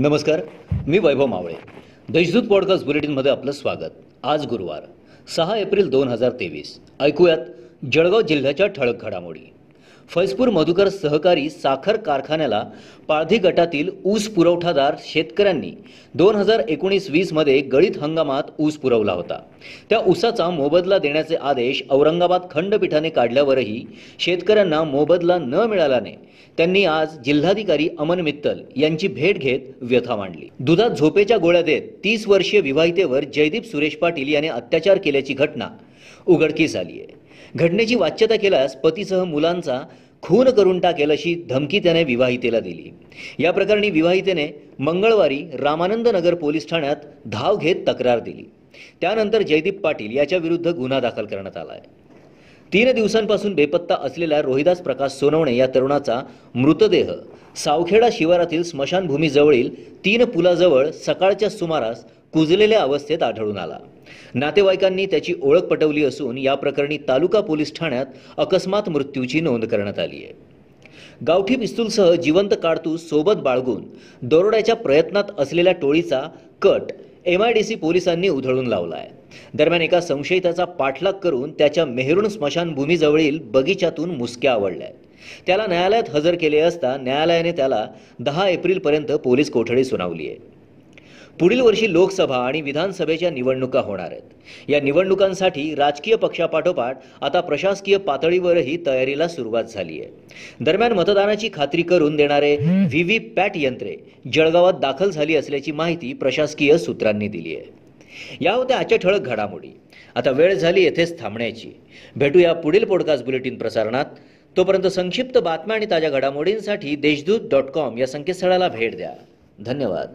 नमस्कार मी वैभव मावळे. देशदूत पॉडकास्ट बुलेटिनमध्ये आपलं स्वागत. आज गुरुवार सहा एप्रिल दोन हजार तेवीस. ऐकूयात जळगाव जिल्ह्याच्या ठळक घडामोडी. फैजपूर मधुकर सहकारी साखर कारखान्याला पाळधी गटातील ऊस पुरवठादार शेतकऱ्यांनी दोन हजार एकोणीस वीसमध्ये गळीत हंगामात ऊस पुरवला होता. त्या ऊसाचा मोबदला देण्याचे आदेश औरंगाबाद खंडपीठाने काढल्यावरही शेतकऱ्यांना मोबदला न मिळाल्याने त्यांनी आज जिल्हाधिकारी अमन मित्तल यांची भेट घेत व्यथा मांडली. दुधात झोपेच्या गोळ्या देत तीस वर्षीय विवाहितेवर जयदीप सुरेश पाटील याने अत्याचार केल्याची घटना उघडकीस आली आहे घटनेची वाच्यता केल्यास पतीसह मुलांचा खून करून टाकेल अशी धमकी त्याने विवाहितेला दिली. या प्रकरणी विवाहितेने मंगळवारी रामानंद नगर पोलीस ठाण्यात धाव घेत तक्रार दिली. त्यानंतर जयदीप पाटील याच्या विरुद्ध गुन्हा दाखल करण्यात आला आहे. तीन दिवसांपासून बेपत्ता असलेल्या रोहिदास प्रकाश सोनवणे या तरुणाचा मृतदेह सावखेडा शिवारातील स्मशानभूमीजवळील तीन पुलाजवळ सकाळच्या सुमारास कुजलेल्या अवस्थेत आढळून आला. नातेवाईकांनी त्याची ओळख पटवली असून या प्रकरणी तालुका पोलीस ठाण्यात अकस्मात मृत्यूची नोंद करण्यात आली आहे. गावठी पिस्तूलसह जिवंत काडतूस सोबत बाळगून दरोड्याच्या प्रयत्नात असलेल्या टोळीचा कट एम आय डी सी पोलिसांनी उधळून लावला आहे दरम्यान एका संशयिताचा पाठलाग करून त्याच्या मेहरूण स्मशानभूमीजवळील बगीच्यातून मुसक्या आवडल्या. आहेत त्याला न्यायालयात हजर केले असता न्यायालयाने त्याला दहा एप्रिलपर्यंत पोलीस कोठडी सुनावली आहे. पुढील वर्षी लोकसभा आणि विधानसभेच्या निवडणुका होणार आहेत. या निवडणुकांसाठी राजकीय पक्षापाठोपाठ आता प्रशासकीय पातळीवरही तयारीला सुरुवात झाली आहे. दरम्यान मतदानाची खात्री करून देणारे व्ही व्ही पॅट यंत्रे जळगावात दाखल झाली असल्याची माहिती प्रशासकीय सूत्रांनी दिली आहे. या होत्या आजच्या ठळक घडामोडी. आता वेळ झाली येथेच थांबण्याची. भेटूया पुढील पॉडकास्ट बुलेटिन प्रसारणात. तोपर्यंत संक्षिप्त बातम्या आणि ताज्या घडामोडींसाठी देशदूत डॉट कॉम या संकेतस्थळाला भेट द्या. धन्यवाद.